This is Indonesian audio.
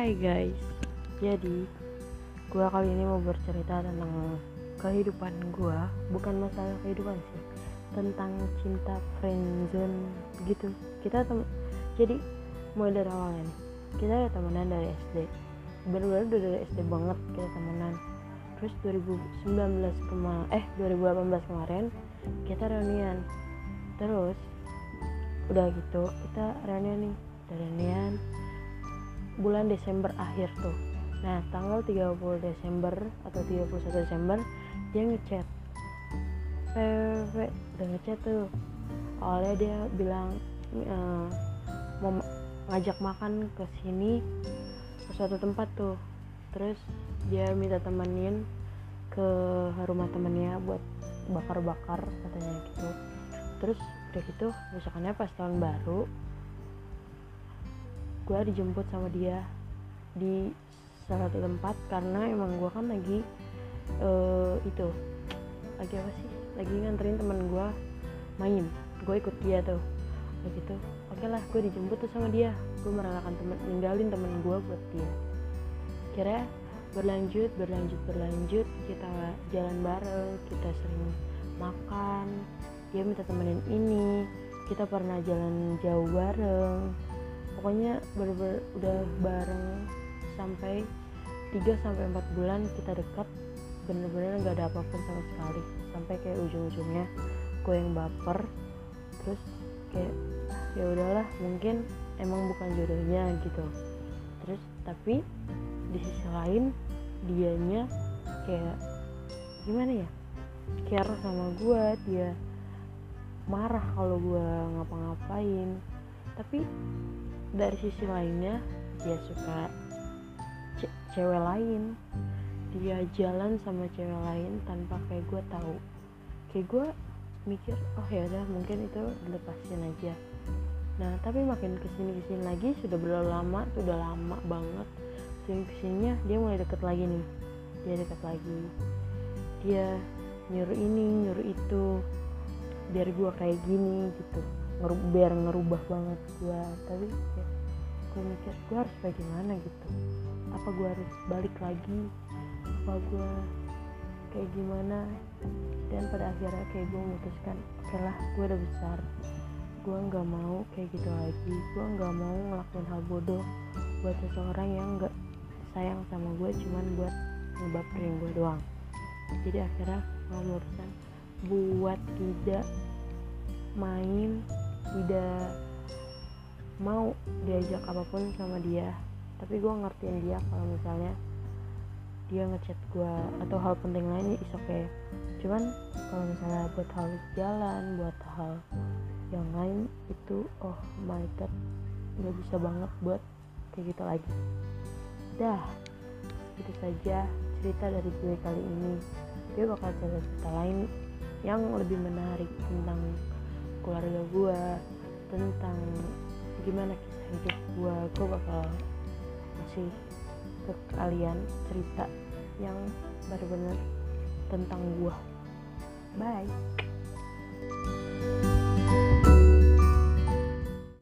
Hai guys, jadi gue kali ini mau bercerita tentang kehidupan gue Bukan masalah kehidupan sih, tentang cinta friendzone gitu. Kita tem jadi mulai dari awalnya nih Kita udah temenan dari SD Bener-bener udah dari SD banget kita temenan. Terus 2019 kema eh 2018 kemarin kita reunian. Terus udah gitu kita reunian nih. Reunian bulan Desember akhir tuh. Nah tanggal 30 Desember atau 31 Desember dia ngechat. PW udah ngechat tuh. Awalnya dia bilang e, mau ngajak makan ke sini ke suatu tempat tuh. Terus dia minta temenin ke rumah temennya buat bakar-bakar katanya gitu. Terus udah gitu besokannya pas tahun baru gue dijemput sama dia di salah satu tempat karena emang gue kan lagi uh, itu lagi apa sih? Lagi nganterin teman gue main. Gue ikut dia tuh. Begitu oke okay lah gue dijemput tuh sama dia. Gue merelakan temen ninggalin temen gue buat dia. Kira berlanjut berlanjut berlanjut kita jalan bareng kita sering makan dia minta temenin ini kita pernah jalan jauh bareng pokoknya bener-bener udah bareng sampai 3 sampai 4 bulan kita dekat bener-bener nggak ada apa pun sama sekali. Sampai kayak ujung-ujungnya gue yang baper terus kayak ya udahlah mungkin emang bukan jodohnya gitu. Terus tapi di sisi lain dianya kayak gimana ya care sama gue dia marah kalau gue ngapa-ngapain. Tapi dari sisi lainnya dia suka ce cewek lain. Dia jalan sama cewek lain tanpa kayak gue tahu. Kayak gue mikir oh ya udah mungkin itu dilepasin aja. Nah tapi makin ke sini ke sini lagi sudah berlalu lama sudah lama banget. Sini ke sininya dia mulai deket lagi nih. Dia deket lagi. Dia nyuruh ini nyuruh itu biar gue kayak gini gitu ngeru biar ngerubah banget gue tapi ya, gue mikir gue harus bagaimana gitu? Apa gue harus balik lagi? Apa gue kayak gimana? Dan pada akhirnya kayak gue memutuskan oke lah gue udah besar. Gue nggak mau kayak gitu lagi. Gue nggak mau ngelakuin hal bodoh buat seseorang yang nggak sayang sama gue cuman buat ngebaperin gue doang. Jadi akhirnya gue memutuskan buat tidak main tidak mau diajak apa pun sama dia. Tapi gue ngertiin dia kalau misalnya dia ngechat gue atau hal penting lain is okay. cuman kalau misalnya buat hal jalan buat hal yang lain itu oh my god nggak bisa banget buat kayak gitu lagi. Dah itu saja cerita dari gue kali ini. Gue bakal cerita cerita lain yang lebih menarik tentang keluarga gue tentang gimana kisah hidup gue gue bakal kasih ke kalian cerita yang benar-benar tentang gue bye